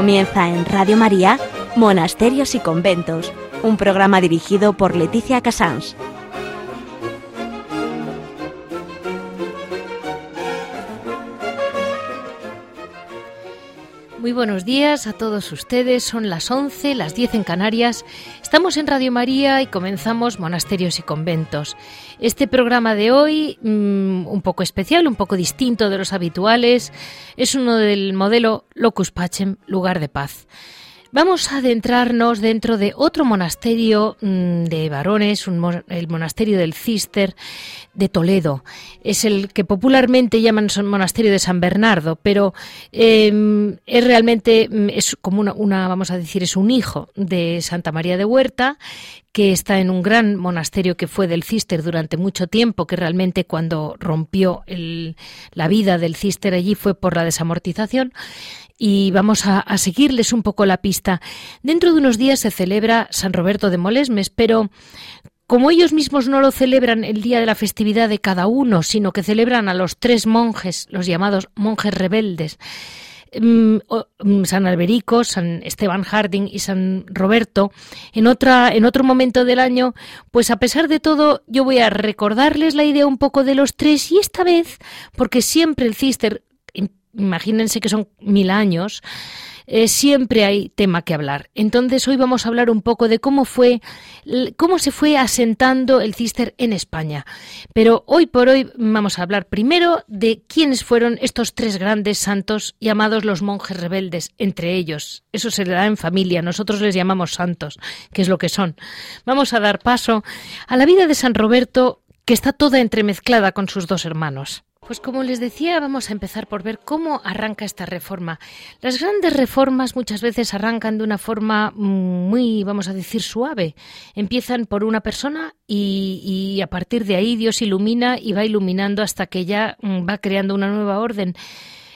Comienza en Radio María, Monasterios y Conventos, un programa dirigido por Leticia Casans. Muy buenos días a todos ustedes. Son las 11, las 10 en Canarias. Estamos en Radio María y comenzamos Monasterios y Conventos. Este programa de hoy, mm, un poco especial, un poco distinto de los habituales, es uno del modelo Locus Pacem, lugar de paz. Vamos a adentrarnos dentro de otro monasterio mm, de varones, el monasterio del Cister de Toledo. Es el que popularmente llaman monasterio de San Bernardo, pero em, es realmente mm, es como una, vamos a decir, es un hijo de Santa María de Huerta que está en un gran monasterio que fue del Cister durante mucho tiempo, que realmente cuando rompió la vida del Cister allí fue por la desamortización, y vamos a, seguirles un poco la pista. Dentro de unos días se celebra San Roberto de Molesmes, pero como ellos mismos no lo celebran el día de la festividad de cada uno, sino que celebran a los tres monjes, los llamados monjes rebeldes, mm, mm, San Alberico, San Esteban Harding y San Roberto, en otra, en otro momento del año, pues a pesar de todo, yo voy a recordarles la idea un poco de los tres, y esta vez, porque siempre el cister imagínense que son mil años, eh, siempre hay tema que hablar. Entonces hoy vamos a hablar un poco de cómo fue, cómo se fue asentando el cister en España. Pero hoy por hoy vamos a hablar primero de quiénes fueron estos tres grandes santos llamados los monjes rebeldes, entre ellos. Eso se le da en familia, nosotros les llamamos santos, que es lo que son. Vamos a dar paso a la vida de San Roberto, que está toda entremezclada con sus dos hermanos. Pues como les decía, vamos a empezar por ver cómo arranca esta reforma. Las grandes reformas muchas veces arrancan de una forma muy, vamos a decir, suave. Empiezan por una persona y, a partir de ahí Dios ilumina y va iluminando hasta que ya mm, va creando una nueva orden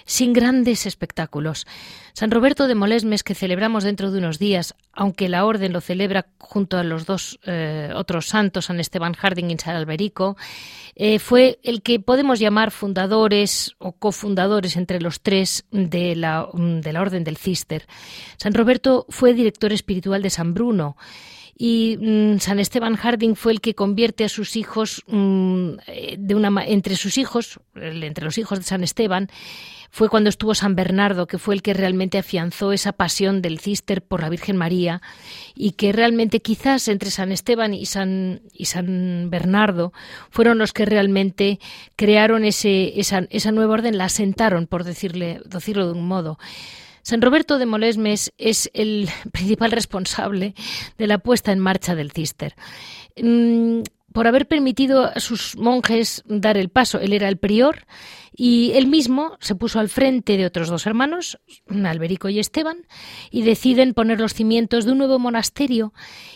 sin grandes espectáculos. San Roberto de Molesmes, que celebramos dentro de unos días, aunque la orden lo celebra junto a los dos eh, otros santos, San Esteban Harding y San Alberico, eh, fue el que podemos llamar fundadores o cofundadores entre los tres de la, de la orden del Cister. San Roberto fue director espiritual de San Bruno y mm, San Esteban Harding fue el que convierte a sus hijos mm, eh, de una entre sus hijos entre los hijos de San Esteban fue cuando estuvo San Bernardo, que fue el que realmente afianzó esa pasión del cister por la Virgen María y que realmente quizás entre San Esteban y San, y San Bernardo fueron los que realmente crearon ese, esa, nueva orden, la asentaron, por decirle, decirlo de un modo. San Roberto de Molesmes es el principal responsable de la puesta en marcha del cister. Por haber permitido a sus monjes dar el paso. Él era el prior y él mismo se puso al frente de otros dos hermanos, Alberico y Esteban, y deciden poner los cimientos de un nuevo monasterio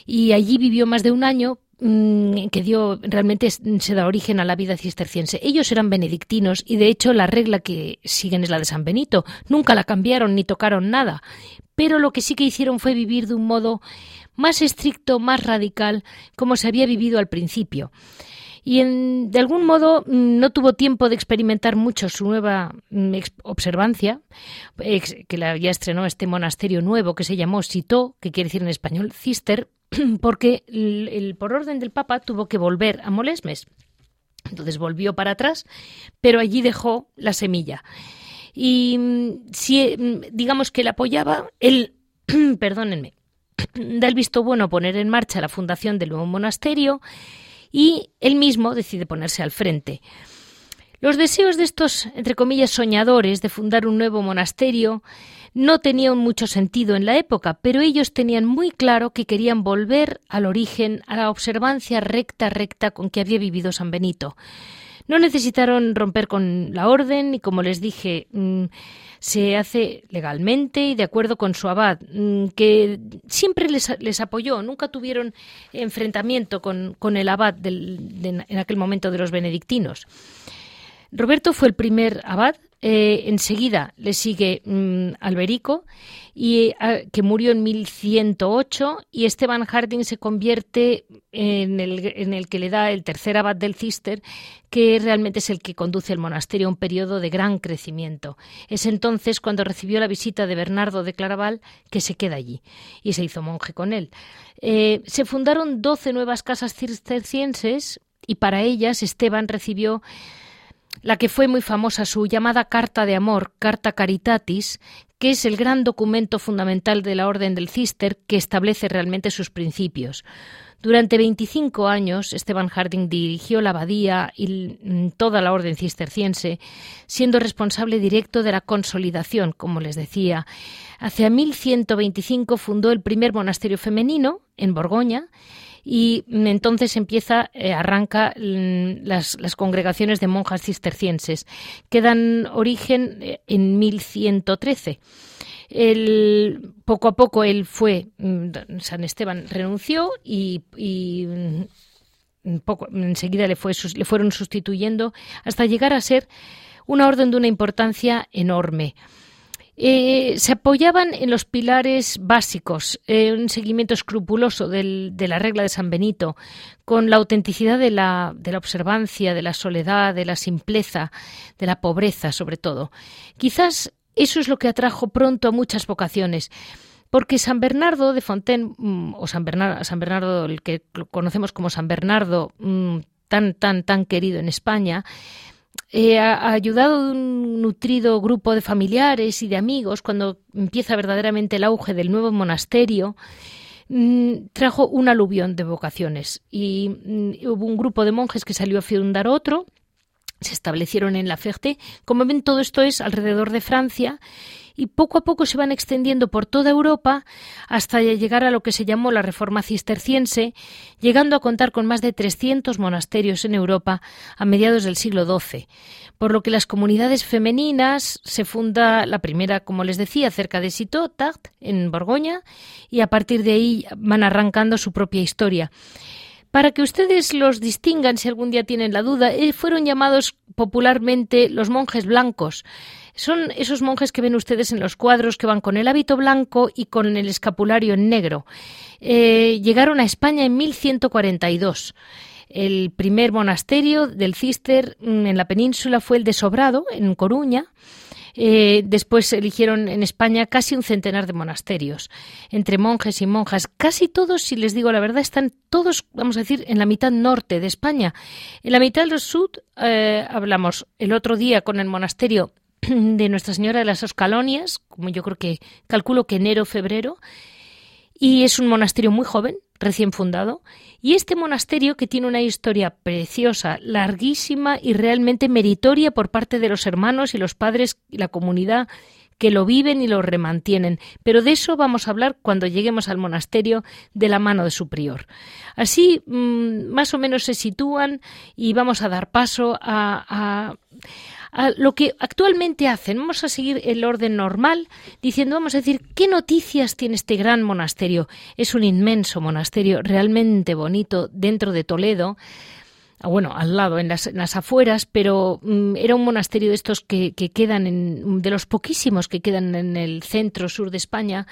y allí vivió más de un año mm, que dio realmente se da origen a la vida cisterciense. Ellos eran benedictinos y de hecho la regla que siguen es la de San Benito. Nunca la cambiaron ni tocaron nada, pero lo que sí que hicieron fue vivir de un modo más estricto, más radical, como se había vivido al principio. Y en, de algún modo mm, no tuvo tiempo de experimentar mucho su nueva mm, observancia, que la, ya estrenó este monasterio nuevo que se llamó Sito, que quiere decir en español Cister, porque por orden del Papa tuvo que volver a Molesmes. Entonces volvió para atrás, pero allí dejó la semilla. Y mm, si digamos que la apoyaba, él, perdónenme, da el visto bueno a poner en marcha la fundación del nuevo monasterio y él mismo decide ponerse al frente. Los deseos de estos, entre comillas, soñadores de fundar un nuevo monasterio no tenían mucho sentido en la época, pero ellos tenían muy claro que querían volver al origen, a la observancia recta, recta con que había vivido San Benito. No necesitaron romper con la orden y, como les dije, mm, se hace legalmente y de acuerdo con su abad, mm, que siempre les, apoyó, nunca tuvieron enfrentamiento con, el abad en aquel momento de los benedictinos. Roberto fue el primer abad eh, enseguida le sigue mm, Alberico, y, eh, que murió en 1108, y Esteban Harding se convierte en el, que le da el tercer abad del Cister, que realmente es el que conduce el monasterio a un periodo de gran crecimiento. Es entonces cuando recibió la visita de Bernardo de Claraval que se queda allí y se hizo monje con él. Eh, se fundaron doce nuevas casas cistercienses y para ellas Esteban recibió la que fue muy famosa, su llamada Carta de Amor, Carta Caritatis, que es el gran documento fundamental de la Orden del Cister que establece realmente sus principios. Durante 25 años, Esteban Harding dirigió la abadía y mm, toda la orden cisterciense, siendo responsable directo de la consolidación, como les decía. Hacia 1125 fundó el primer monasterio femenino en Borgoña y entonces empieza, eh, arranca mm, las, congregaciones de monjas cistercienses que dan origen eh, en 1113. El, poco a poco él fue, mm, San Esteban renunció y, mm, poco, enseguida le, fue, le fueron sustituyendo hasta llegar a ser una orden de una importancia enorme. Eh, se apoyaban en los pilares básicos, eh, un seguimiento escrupuloso de la regla de San Benito, con la autenticidad de la, de la observancia, de la soledad, de la simpleza, de la pobreza, sobre todo. Quizás eso es lo que atrajo pronto a muchas vocaciones. Porque San Bernardo de Fontaine, mm, o San Bernardo, San Bernardo, el que conocemos como San Bernardo, mm, tan, tan, tan querido en España, eh, ha ayudado a un nutrido grupo de familiares y de amigos cuando empieza verdaderamente el auge del nuevo monasterio. Mm, trajo un aluvión de vocaciones y hubo un grupo de monjes que salió a fundar otro se establecieron en la Ferté. Como ven, todo esto es alrededor de Francia y poco a poco se van extendiendo por toda Europa hasta llegar a lo que se llamó la Reforma Cisterciense, llegando a contar con más de 300 monasterios en Europa a mediados del siglo XII. Por lo que las comunidades femeninas se funda la primera, como les decía, cerca de Citeaux, Tart, en Borgoña, y a partir de ahí van arrancando su propia historia. Para que ustedes los distingan si algún día tienen la duda, eh, fueron llamados popularmente los monjes blancos. Son esos monjes que ven ustedes en los cuadros que van con el hábito blanco y con el escapulario en negro. Eh, llegaron a España en 1142. El primer monasterio del Cister mm, en la península fue el de Sobrado, en Coruña. Eh, después eligieron en España casi un centenar de monasterios, entre monjes y monjas. Casi todos, si les digo la verdad, están todos, vamos a decir, en la mitad norte de España. En la mitad del sur eh, hablamos el otro día con el monasterio de Nuestra Señora de las Oscalonias, como yo creo que calculo que enero, febrero, y es un monasterio muy joven, recién fundado, y este monasterio que tiene una historia preciosa, larguísima y realmente meritoria por parte de los hermanos y los padres y la comunidad que lo viven y lo remantienen. Pero de eso vamos a hablar cuando lleguemos al monasterio de la mano de su prior. Así mm, más o menos se sitúan y vamos a dar paso a a lo que actualmente hacen. Vamos a seguir el orden normal diciendo, vamos a decir, ¿qué noticias tiene este gran monasterio? Es un inmenso monasterio realmente bonito dentro de Toledo bueno, al lado, en las, afueras, pero mm, era un monasterio de estos que, quedan, en, de los poquísimos que quedan en el centro sur de España,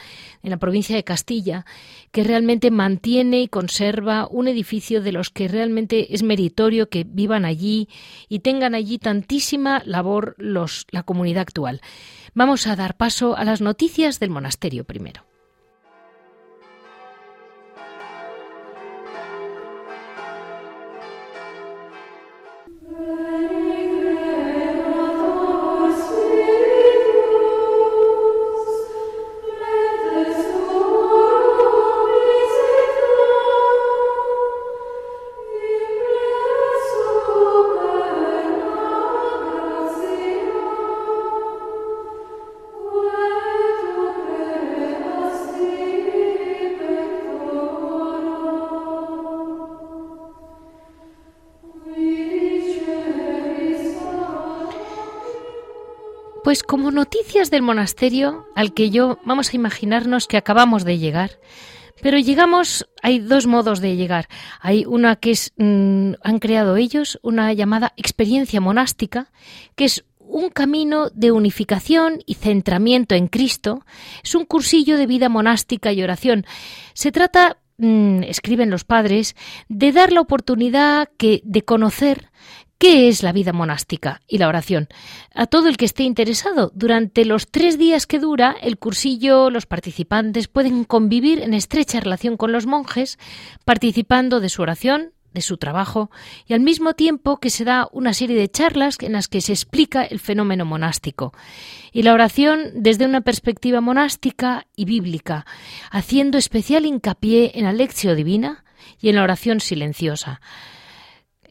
en la provincia de Castilla, que realmente mantiene y conserva un edificio de los que realmente es meritorio que vivan allí y tengan allí tantísima labor los, la comunidad actual. Vamos a dar paso a las noticias del monasterio primero. Pues como noticias del monasterio al que yo vamos a imaginarnos que acabamos de llegar, pero llegamos, hay dos modos de llegar. Hay una que es, mm, han creado ellos, una llamada experiencia monástica, que es un camino de unificación y centramiento en Cristo. Es un cursillo de vida monástica y oración. Se trata, mm, escriben los padres, de dar la oportunidad que, de conocer ¿Qué es la vida monástica y la oración? A todo el que esté interesado, durante los tres días que dura el cursillo, los participantes pueden convivir en estrecha relación con los monjes, participando de su oración, de su trabajo, y al mismo tiempo que se da una serie de charlas en las que se explica el fenómeno monástico. Y la oración desde una perspectiva monástica y bíblica, haciendo especial hincapié en la lección divina y en la oración silenciosa.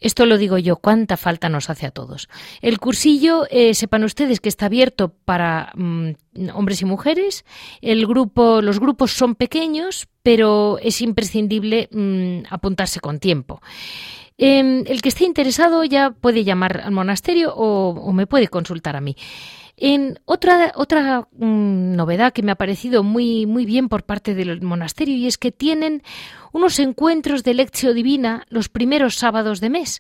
Esto lo digo yo, cuánta falta nos hace a todos. El cursillo, eh, sepan ustedes que está abierto para mm, hombres y mujeres. El grupo, los grupos son pequeños, pero es imprescindible mm, apuntarse con tiempo. Em, el que esté interesado ya puede llamar al monasterio o me puede consultar a mí. En otra, otra mm, novedad que me ha parecido muy, muy bien por parte del monasterio y es que tienen unos encuentros de lección divina los primeros sábados de mes,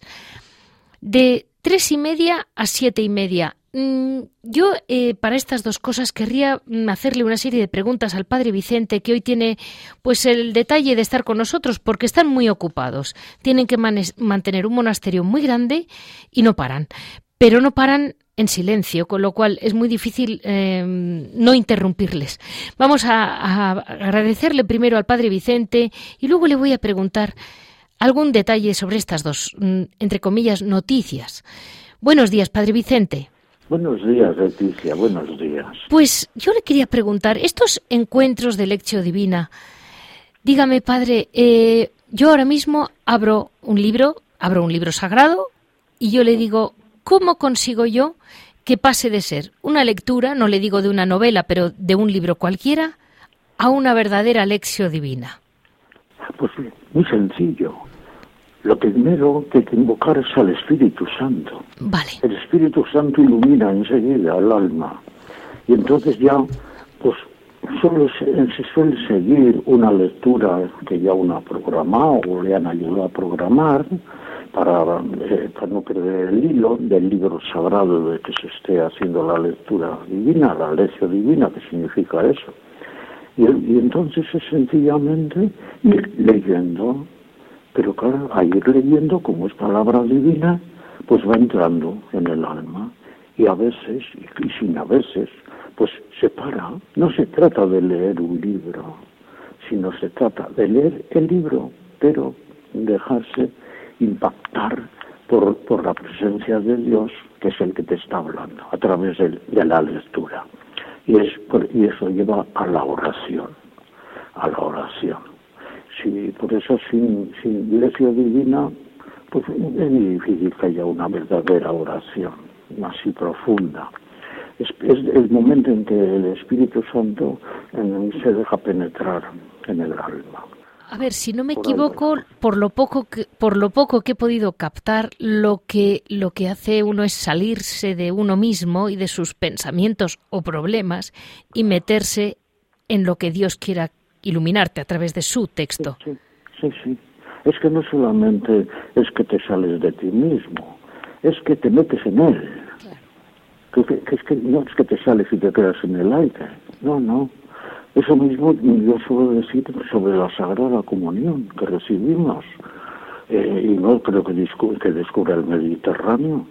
de tres y media a siete y media. Mm, yo eh, para estas dos cosas querría hacerle una serie de preguntas al padre Vicente que hoy tiene pues el detalle de estar con nosotros porque están muy ocupados. Tienen que mantener un monasterio muy grande y no paran pero no paran en silencio, con lo cual es muy difícil em, no interrumpirles. Vamos a, agradecerle primero al padre Vicente y luego le voy a preguntar algún detalle sobre estas dos, mm, entre comillas, noticias. Buenos días, padre Vicente. Buenos días, Leticia, buenos días. Pues yo le quería preguntar, estos encuentros de lección divina, dígame, padre, eh, yo ahora mismo abro un libro, abro un libro sagrado y yo le digo, ¿Cómo consigo yo que pase de ser una lectura, no le digo de una novela, pero de un libro cualquiera, a una verdadera lección divina? Pues muy sencillo. Lo primero que hay que invocar es al Espíritu Santo. Vale. El Espíritu Santo ilumina enseguida al alma. Y entonces ya, pues, se, se, suele seguir una lectura que ya uno ha programado o le han ayudado a programar, para, eh, para no perder el hilo del libro sagrado de que se esté haciendo la lectura divina, la lección divina, que significa eso. Y, y, entonces es sencillamente ir leyendo, pero claro, a ir leyendo, como es palabra divina, pues va entrando en el alma. Y a veces, y sin a veces, pues se para. No se trata de leer un libro, sino se trata de leer el libro, pero dejarse impactar por, por la presencia de Dios, que es el que te está hablando, a través de, la lectura. Y, es, y eso lleva a la oración, a la oración. Si, por eso sin, sin iglesia divina, pues es difícil que haya una verdadera oración, así profunda. Es, es el momento en que el Espíritu Santo se deja penetrar en el alma. A ver, si no me equivoco, por lo poco que por lo poco que he podido captar, lo que lo que hace uno es salirse de uno mismo y de sus pensamientos o problemas y meterse en lo que Dios quiera iluminarte a través de su texto. Sí, sí, sí. Es que no solamente es que te sales de ti mismo, es que te metes en él. Que, es que no es que te sales y te quedas en el aire. No, no eso mismo yo suelo decir sobre la Sagrada Comunión que recibimos. Eh, y no creo que, que descubra el Mediterráneo.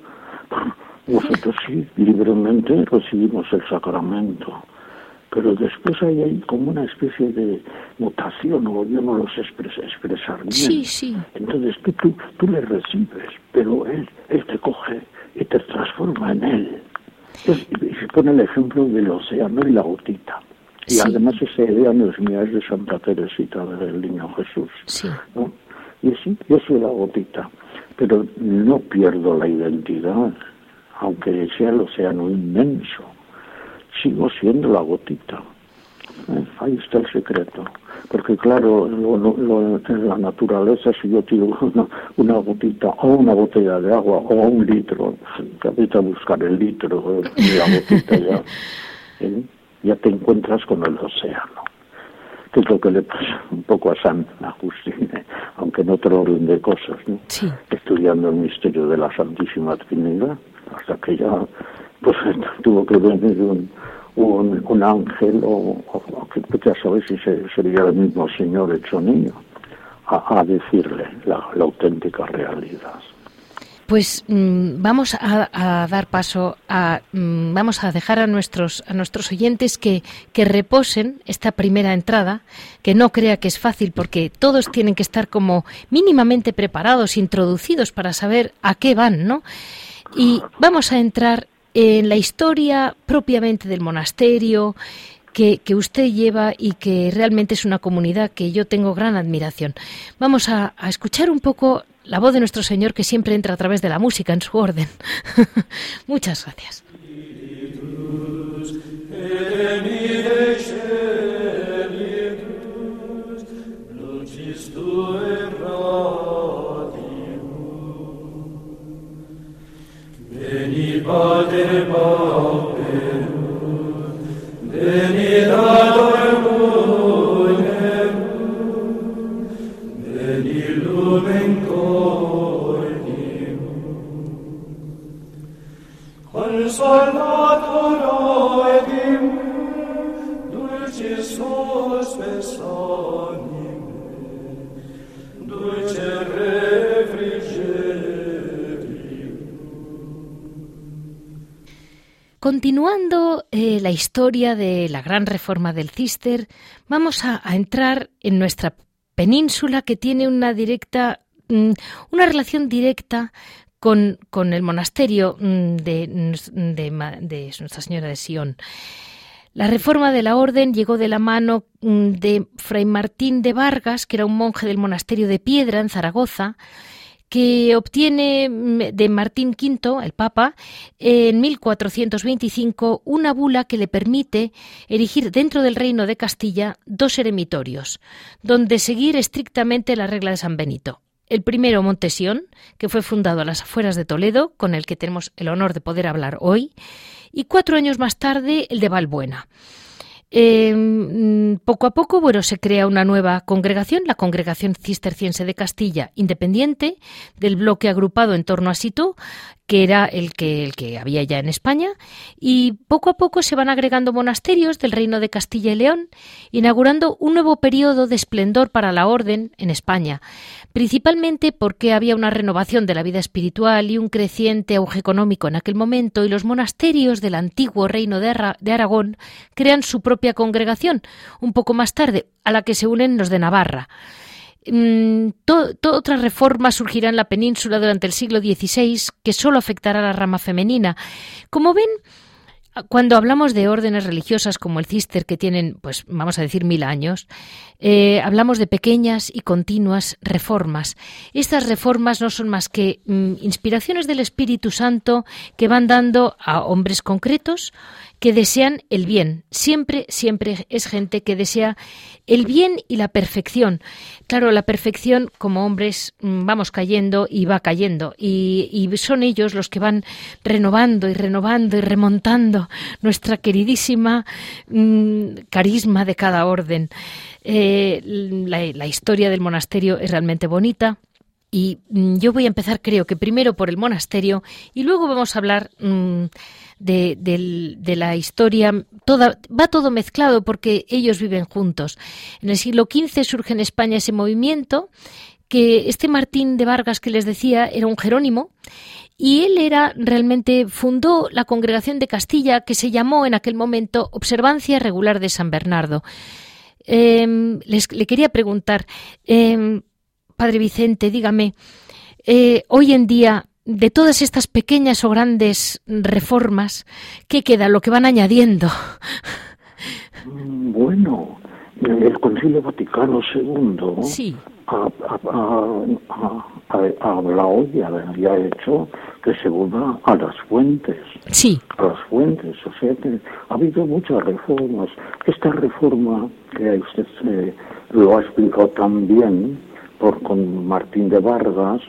Nosotros sí, libremente recibimos el sacramento. Pero después hay, hay como una especie de mutación, o yo no lo sé expresar bien. Sí, sí. Entonces tú, tú, tú le recibes, pero él, él te coge y te transforma en él. Y se pone el ejemplo del océano y la gotita. Y además esa idea no es de Santa Teresita del Niño Jesús. ¿no? Y sí, yo soy la gotita, pero no pierdo la identidad, aunque sea el océano inmenso. Sigo siendo la gotita. Ahí está el secreto. Porque claro, en la naturaleza, si yo tiro una, gotita o una botella de agua o un litro, te a buscar el litro y la gotita ya. ¿eh? ya te encuentras con el océano, que es lo que le pasa un poco a San Agustín, aunque en otro orden de cosas, ¿no? estudiando el misterio de la Santísima Trinidad, hasta que ya pues tuvo que venir un, un, ángel o, que ya sabes si sería el mismo señor hecho niño a, decirle la, auténtica realidad. Pues mm, vamos a, dar paso a mm, vamos a dejar a nuestros a nuestros oyentes que, que reposen esta primera entrada, que no crea que es fácil porque todos tienen que estar como mínimamente preparados, introducidos para saber a qué van, ¿no? Y vamos a entrar en la historia propiamente del monasterio, que, usted lleva y que realmente es una comunidad que yo tengo gran admiración. Vamos a, a escuchar un poco la voz de nuestro Señor que siempre entra a través de la música en su orden. Muchas gracias. qui pater pauperum, venid ad ormuneum, venid lumen cordium. Consolator oedim, dulcis hospes anime, dulce Continuando eh, la historia de la gran reforma del Cister, vamos a, entrar en nuestra península que tiene una directa, mm, una relación directa con, el monasterio mm, de, de, Nuestra Señora de Sion. La reforma de la orden llegó de la mano mm, de Fray Martín de Vargas, que era un monje del monasterio de Piedra en Zaragoza, que obtiene mm, de Martín V, el Papa, en 1425 una bula que le permite erigir dentro del reino de Castilla dos eremitorios, donde seguir estrictamente la regla de San Benito. El primero, Montesión, que fue fundado a las afueras de Toledo, con el que tenemos el honor de poder hablar hoy, y cuatro años más tarde, el de Valbuena. Em, poco a poco, bueno, se crea una nueva congregación, la Congregación Cisterciense de Castilla, independiente del bloque agrupado en torno a Sito, que era el que, el que había ya en España, y poco a poco se van agregando monasterios del Reino de Castilla y León, inaugurando un nuevo periodo de esplendor para la orden en España, principalmente porque había una renovación de la vida espiritual y un creciente auge económico en aquel momento, y los monasterios del antiguo Reino de, de Aragón crean su congregación, un poco más tarde, a la que se unen los de Navarra. Mm, otra reforma surgirá en la península durante el siglo XVI que solo afectará a la rama femenina. Como ven, cuando hablamos de órdenes religiosas como el Cister, que tienen, pues vamos a decir, mil años, eh, hablamos de pequeñas y continuas reformas. Estas reformas no son más que mm, inspiraciones del Espíritu Santo que van dando a hombres concretos que desean el bien. Siempre, siempre es gente que desea el bien y la perfección. Claro, la perfección como hombres mm, vamos cayendo y va cayendo y, son ellos los que van renovando y renovando y remontando nuestra queridísima mm, carisma de cada orden. Eh, la, historia del monasterio es realmente bonita. Y mm, yo voy a empezar, creo que primero por el monasterio y luego vamos a hablar de, la historia, toda, va todo mezclado porque ellos viven juntos. En el siglo XV surge en España ese movimiento que este Martín de Vargas que les decía era un jerónimo y él era realmente fundó la congregación de Castilla que se llamó en aquel momento Observancia Regular de San Bernardo. Em, les, le quería preguntar, em, Padre Vicente, dígame, eh, hoy en día de todas estas pequeñas o grandes reformas, ¿qué queda? Lo que van añadiendo. Bueno, el Concilio Vaticano II sí. ha, hablado y ha hecho que se vuelva a las fuentes. Sí. A las fuentes. O sea que ha habido muchas reformas. Esta reforma que usted eh, lo ha explicado tan bien por con Martín de Vargas,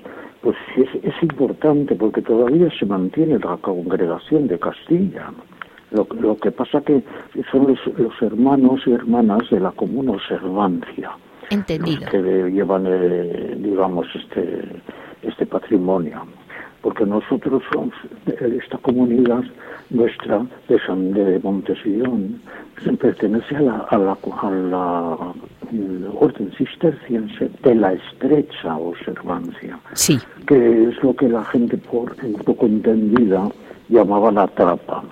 pues es, es importante porque todavía se mantiene la congregación de Castilla. Lo, lo que pasa que son los, los, hermanos y hermanas de la común observancia. Entendido. que llevan, eh, digamos, este, este patrimonio. Porque nosotros somos, esta comunidad nuestra de San de Montesillón pertenece a la, a la, a la orden cisterciense de la estrecha observancia, sí. que es lo que la gente por un poco entendida llamaba la trapa.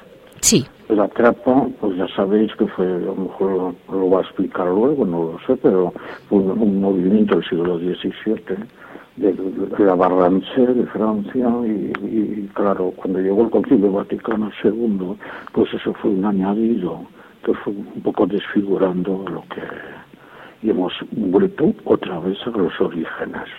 Sí. La trapa, pues ya sabéis que fue, a lo mejor lo, va a explicar luego, no lo sé, pero fue un, movimiento del siglo XVII de, la Barranche de Francia y, claro, cuando llegó el Concilio Vaticano II, pues eso fue un añadido que fue un poco desfigurando lo que... y hemos vuelto otra vez a los orígenes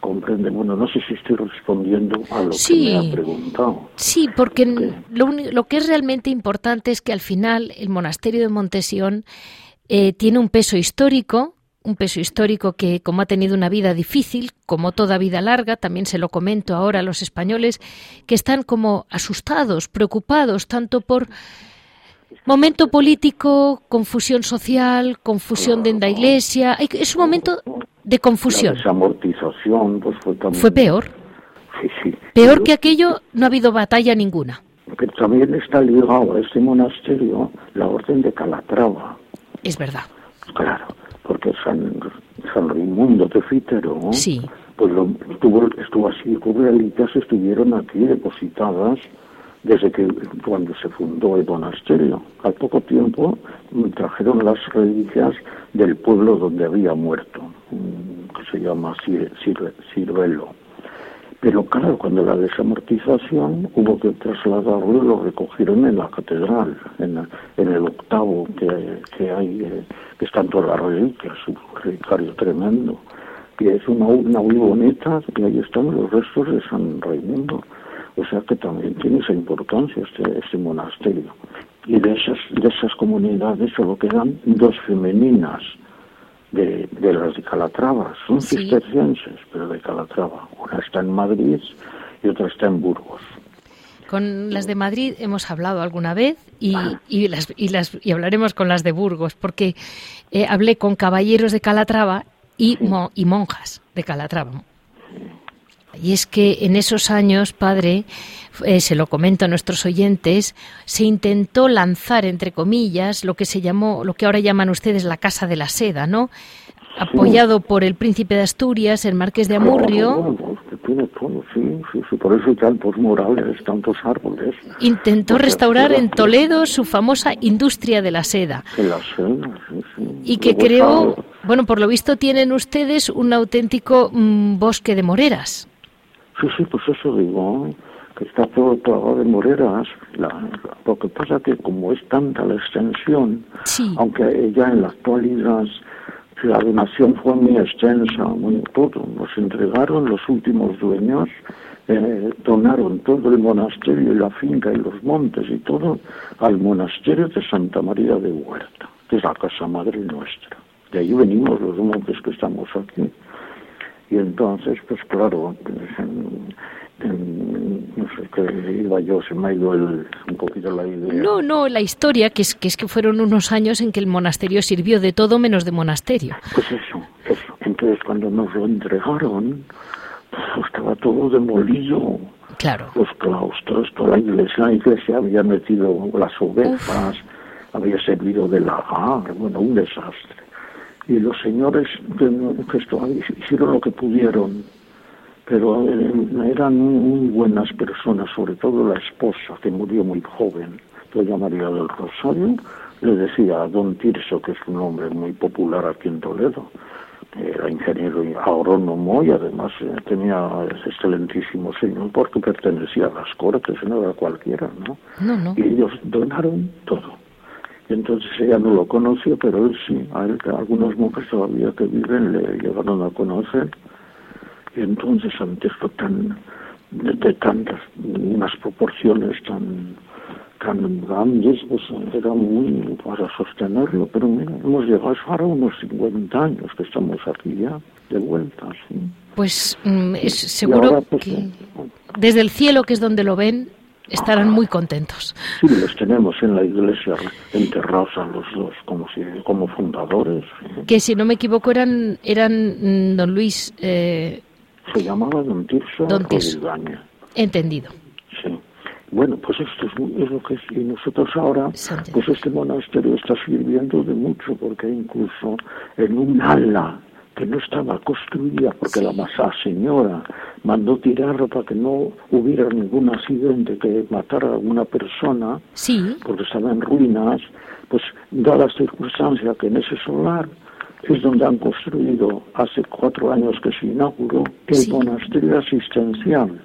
comprende. Bueno, no sé si estoy respondiendo a lo que me ha preguntado. Sí, porque lo, lo, que es realmente importante es que al final el monasterio de Montesión eh, tiene un peso histórico, un peso histórico que, como ha tenido una vida difícil, como toda vida larga, también se lo comento ahora a los españoles, que están como asustados, preocupados, tanto por momento político, confusión social, confusión de la iglesia. Es un momento de confusión. Esa amortización pues fue también... Fue peor. Sí, sí. Peor que aquello, no ha habido batalla ninguna. Que también está ligado a este monasterio la orden de Calatrava. Es verdad. Claro, porque San, San Raimundo de Fítero, sí. pues lo, estuvo, estuvo así, reliquias estuvieron aquí depositadas desde que cuando se fundó el monasterio. Al poco tiempo trajeron las reliquias del pueblo donde había muerto, mm, que se llama Ciruelo. Pero claro, cuando la desamortización hubo que trasladarlo y lo recogieron en la catedral, en, el octavo que, que hay, eh, que están todas las reliquias, un relicario tremendo. Y es una urna muy bonita, y ahí están los restos de San Raimundo. O sea que también tiene esa importancia este, este monasterio. Y de esas, de esas comunidades solo quedan dos femeninas de, de las de Calatrava. Son cistercienses, pero de Calatrava. Una está en Madrid y otra está en Burgos. Con las de Madrid hemos hablado alguna vez y, y, las, y, las, y hablaremos con las de Burgos, porque eh, hablé con caballeros de Calatrava y, y monjas de Calatrava. Y es que en esos años, padre, eh, se lo comento a nuestros oyentes, se intentó lanzar, entre comillas, lo que se llamó, lo que ahora llaman ustedes la Casa de la Seda, ¿no? Apoyado por el príncipe de Asturias, el marqués de Amurrio. Por eso hay tantos murales, tantos árboles. Intentó restaurar en Toledo su famosa industria de la seda. la seda, Y que creó, bueno, por lo visto tienen ustedes un auténtico mm, bosque de moreras. Sí, sí, pues eso digo, que está todo plagado de moreras. lo que pasa que como es tanta la extensión, aunque ya en la actualidad la donación fue muy extensa, muy todo, nos entregaron los últimos dueños, eh, donaron todo el monasterio y la finca y los montes y todo al monasterio de Santa María de Huerta, que es la casa madre nuestra. De ahí venimos los montes que estamos aquí. Y entonces, pues claro, no sé qué iba yo, se me ha ido un poquito la idea. No, no, la historia, que es, que es que fueron unos años en que el monasterio sirvió de todo menos de monasterio. Pues eso, eso. Entonces cuando nos lo entregaron, pues estaba todo demolido. Claro. Los claustros, toda la iglesia, la iglesia había metido las ovejas, había servido de lagar, bueno, un desastre y los señores hicieron lo que pudieron, pero eran muy buenas personas, sobre todo la esposa, que murió muy joven, doña María del Rosario, le decía a don Tirso, que es un hombre muy popular aquí en Toledo, era ingeniero agrónomo y además eh, tenía excelentísimo señor porque pertenecía a las cortes, no era cualquiera, ¿no? No, no. Y ellos donaron todo y entonces ella no lo conoció, pero él sí. A él, algunos monjes todavía que viven le llegaron a conocer. Entonces, ante esto tan, de, tantas, unas proporciones tan, tan grandes, pues era muy para sostenerlo. Pero mira, hemos llegado ahora unos 50 años que estamos aquí ya, de vuelta, sí. Pues mm, es seguro pues, que eh, desde el cielo, que es donde lo ven, estarán muy contentos. Sí, los tenemos en la iglesia enterrados a los dos como, si, como fundadores. Que si no me equivoco eran, eran mm, don Luis... Eh, Se llamaba don Tirso, don Entendido. Sí. Bueno, pues esto es, lo que es. Y nosotros ahora, pues este monasterio está sirviendo de mucho, porque incluso en un ala que no estaba construida, porque la masa señora mandó tirarlo para que no hubiera ningún accidente que matara a alguna persona, sí. porque estaba en ruinas, pues dada la circunstancia que en ese solar es donde han construido hace cuatro años que se inauguró el monasterio asistencial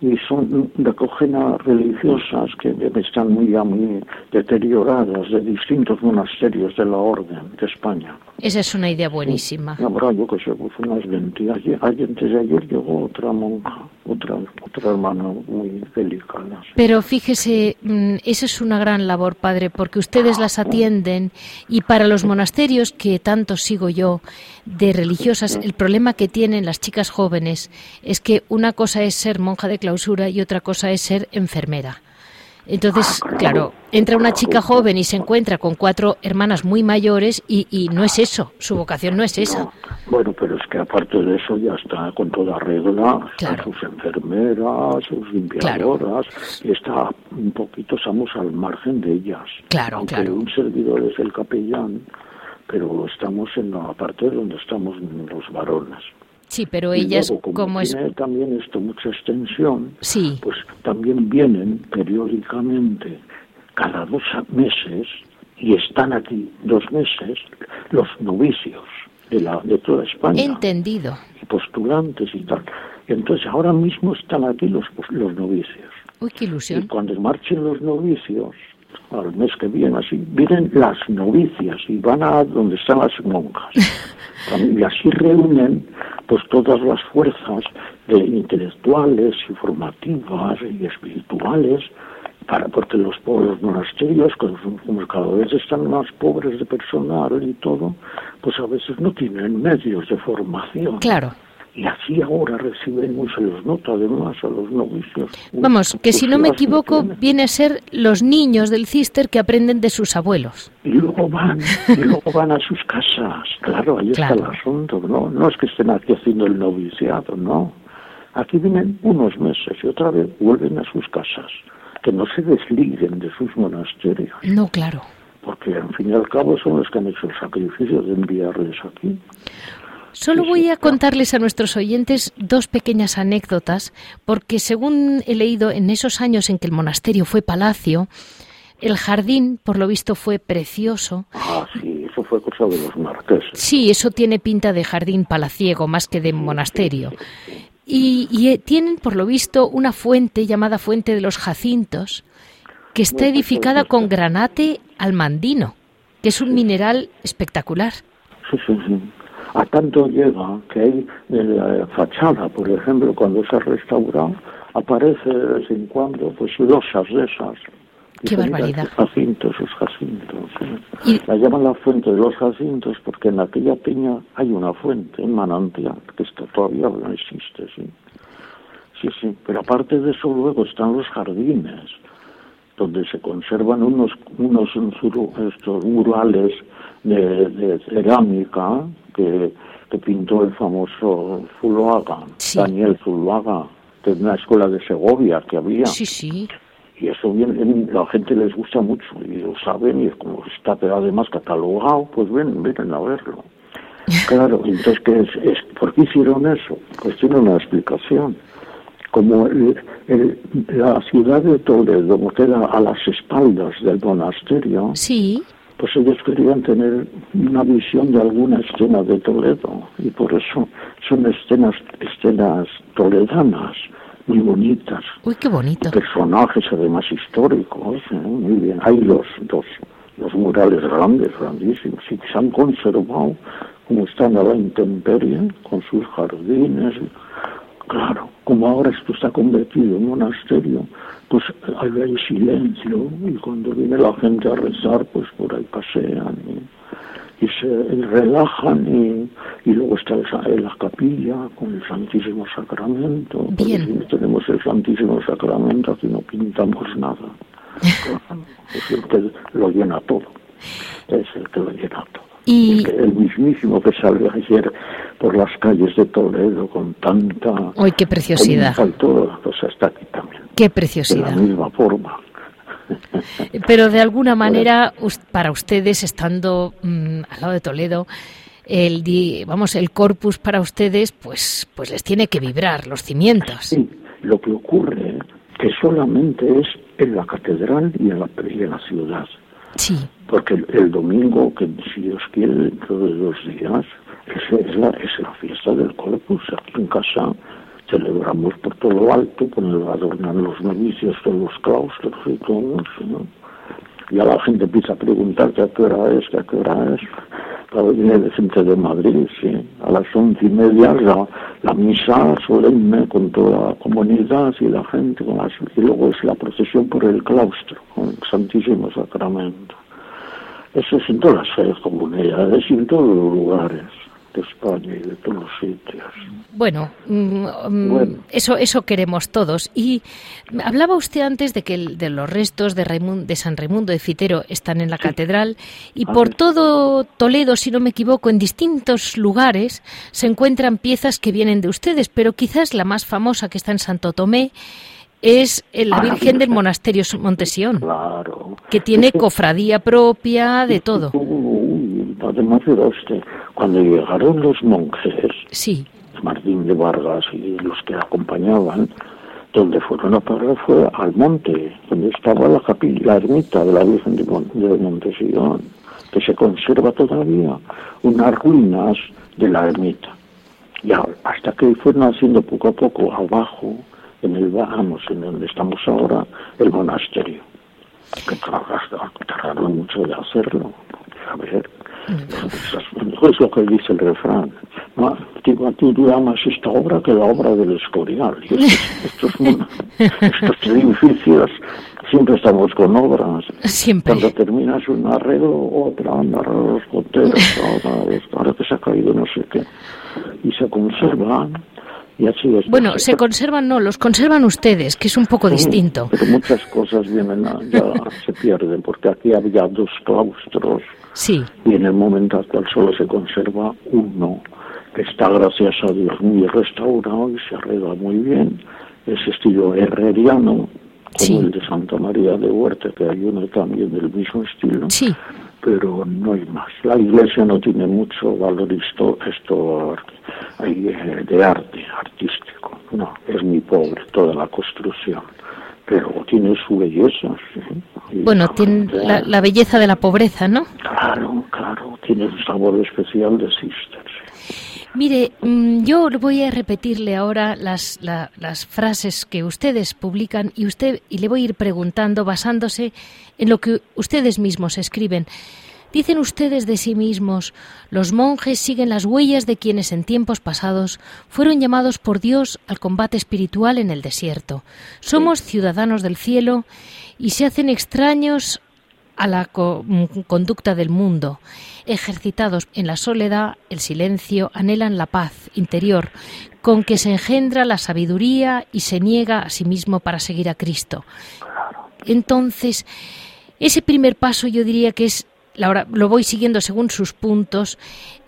y son de acogena religiosas que están muy, muy deterioradas de distintos monasterios de la Orden de España. Esa es una idea buenísima. Sí, habrá, yo que sé, pues unas 20. Ayer, antes de ayer llegó otra monja, otra, otra hermana muy delicada. Pero fíjese, mm, esa es una gran labor, padre, porque ustedes las atienden y para los monasterios, que tanto sigo yo, de religiosas, el problema que tienen las chicas jóvenes es que una cosa es ser monja de clausura y otra cosa es ser enfermera. Entonces, claro, entra una chica joven y se encuentra con cuatro hermanas muy mayores y, y no es eso, su vocación no es esa. Bueno, pero es que aparte de eso ya está con toda regla, sus enfermeras, sus limpiadoras, está un poquito, estamos al margen de ellas. Claro, Aunque claro. un servidor es el capellán, pero estamos en la parte donde estamos los varones. Sí, pero ellas, como, como es... Tiene también esto mucha extensión, sí. pues también vienen periódicamente cada dos meses y están aquí dos meses los novicios de, la, de toda España. Entendido. Y postulantes y tal. Y entonces ahora mismo están aquí los, los novicios. Uy, qué ilusión. Y cuando marchen los novicios, al mes que viene, así, vienen las novicias y van a donde están las monjas. y así reúnen pues todas las fuerzas de intelectuales, informativas y espirituales, para porque los, los monasterios, como cada vez están más pobres de personal y todo, pues a veces no tienen medios de formación. Claro. Y así ahora recibimos, se los nota además a los novicios. Vamos, que si no me equivoco, viene a ser los niños del cister que aprenden de sus abuelos. Y luego van, y luego van a sus casas. Claro, ahí Claro. está el asunto, ¿no? No es que estén aquí haciendo el noviciado, no. Aquí vienen unos meses y otra vez vuelven a sus casas. Que no se desliguen de sus monasterios. No, claro. Porque al fin y al cabo son los que han hecho el sacrificio de enviarles aquí. Solo voy a contarles a nuestros oyentes dos pequeñas anécdotas, porque según he leído en esos años en que el monasterio fue palacio, el jardín, por lo visto, fue precioso. Ah, sí, eso fue cosa de los marqueses. Sí, eso tiene pinta de jardín palaciego más que de monasterio. Y, y, eh, tienen, por lo visto, una fuente llamada Fuente de los Jacintos, que está Bueno, edificada pues, con granate almandino, que es un mineral espectacular. Sí, sí, sí. A tanto llega que hay en la fachada, por ejemplo, cuando se ha restaurado, aparece de vez en cuando pues losas de esas. Qué Dicen, "Mira, barbaridad. esos jacintos, esos jacintos. ¿sí?". Y- La llaman la fuente de los jacintos porque en aquella peña hay una fuente, un manantial, que está, todavía no existe, sí. Sí, sí. Pero aparte de eso luego están los jardines, donde se conservan unos, unos estos murales de, de cerámica que, que pintó el famoso Zuloaga, Sí. Daniel Zuloaga, de una escuela de Segovia que había. Sí, sí. Y eso bien, la gente les gusta mucho y lo saben y como está además catalogado, pues ven, vienen a verlo. Claro, entonces, ¿qué es, es, ¿por qué hicieron eso? Pues tiene una explicación. Como el- el- la ciudad de Toledo queda a las espaldas del monasterio, Sí. Pues ellos querían tener una visión de alguna escena de Toledo y por eso son escenas, escenas toledanas muy bonitas Uy, qué bonito. personajes además históricos, ¿eh? muy bien. Hay los, los, los murales grandes, grandísimos, y que se han conservado como están a la intemperie, con sus jardines. Claro, como ahora esto está convertido en monasterio, pues hay, hay silencio, y cuando viene la gente a rezar, pues por ahí pasean y, y se relajan, y, y luego está esa- en la capilla con el Santísimo Sacramento. porque si no tenemos el Santísimo Sacramento, aquí no pintamos nada. Claro, es el que lo llena todo. Es el que lo llena todo. Y El, mismísimo que salió ayer por las calles de Toledo con tanta... ¡Ay, qué preciosidad! Todo, pues está aquí también. ¡Qué preciosidad! De la misma forma. Pero de alguna manera, para ustedes, estando mm, al lado de Toledo, el vamos el corpus para ustedes pues pues les tiene que vibrar los cimientos sí lo que ocurre que solamente es en la catedral y en la, la ciudad sí porque el, domingo que si Dios quiere dentro de dos días es, la, es la fiesta del corpus aquí en casa celebramos por todo lo alto con el adornan los novicios de los claustros y todo eso ¿no? Ya la gente empieza a preguntar qué hora es, qué hora es. Claro, viene de gente de Madrid, sí. A las once y media la, la misa solemne con toda la comunidad y la gente, con las, y luego es la procesión por el claustro, con el Santísimo Sacramento. Eso es en todas las comunidades y en todos los lugares. España y de todos los sitios. Bueno, mm, mm, eso eso queremos todos. Y hablaba usted antes de que de los restos de, de San Raimundo de Fitero están en la catedral. Y por todo Toledo, si no me equivoco, en distintos lugares se encuentran piezas que vienen de ustedes, pero quizás la más famosa que está en Santo Tomé es la ah, Virgen del Monasterio Montesión, que tiene cofradía propia, de todo. De usted, cuando llegaron los monjes, sí. Martín de Vargas y los que acompañaban, donde fueron a parar fue al monte, donde estaba la capilla, la ermita de la Virgen de, Montesión, que se conserva todavía, unas ruinas de la ermita. Ya hasta que fueron haciendo poco a poco abajo, en el vamos, en donde estamos ahora, el monasterio. Que tardaron mucho de hacerlo. A ver, es lo que dice el refrán. ¿no? Digo, tú llamas esta obra que la obra del Escorial. estos, estos edificios siempre estamos con obras. Siempre. Cuando terminas un arreglo, otra, arreglo los goteros, ahora, ahora que se ha caído no sé qué. Y se conservan. Y así es. Bueno, se conservan, no, los conservan ustedes, que es un poco distinto. Pero muchas cosas vienen ya se pierden, porque aquí había dos claustros Sí. Y en el momento actual solo se conserva uno, que está, gracias a Dios, muy restaurado y se arregla muy bien. Es estilo herreriano, como el de Santa María de Huerta, que hay uno también del mismo estilo. Sí. Pero no hay más. La iglesia no tiene mucho valor esto, esto eh, de arte artístico. No, es muy pobre toda la construcción pero tiene su belleza. Bueno, tiene la, belleza de la pobreza, ¿no? Claro, claro, tiene un sabor especial de Sisters. Mire, mm, yo voy a repetirle ahora las, las frases que ustedes publican y usted y le voy a ir preguntando basándose en lo que ustedes mismos escriben. Dicen ustedes de sí mismos, los monjes siguen las huellas de quienes en tiempos pasados fueron llamados por Dios al combate espiritual en el desierto. Somos ciudadanos del cielo y se hacen extraños a la conducta del mundo. Ejercitados en la soledad, el silencio, anhelan la paz interior, con que se engendra la sabiduría y se niega a sí mismo para seguir a Cristo. Entonces, ese primer paso yo diría que es lo voy siguiendo según sus puntos,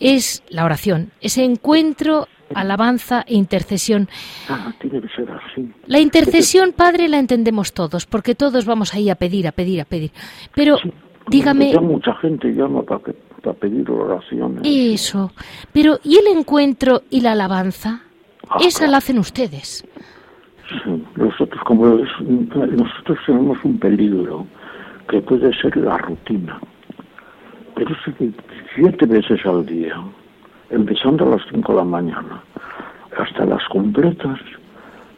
es la oración, ese encuentro, alabanza e intercesión. Ah, tiene que ser así. La intercesión, Padre, la entendemos todos, porque todos vamos ahí a pedir, a pedir, a pedir. Pero dígame... mucha gente llama para, pedir oraciones. Eso. Pero, ¿y el encuentro y la alabanza? Ah, Esa la hacen ustedes. Sí, nosotros como nosotros tenemos un peligro que puede ser la rutina pero siete veces al día, empezando a las cinco de la mañana, hasta las completas,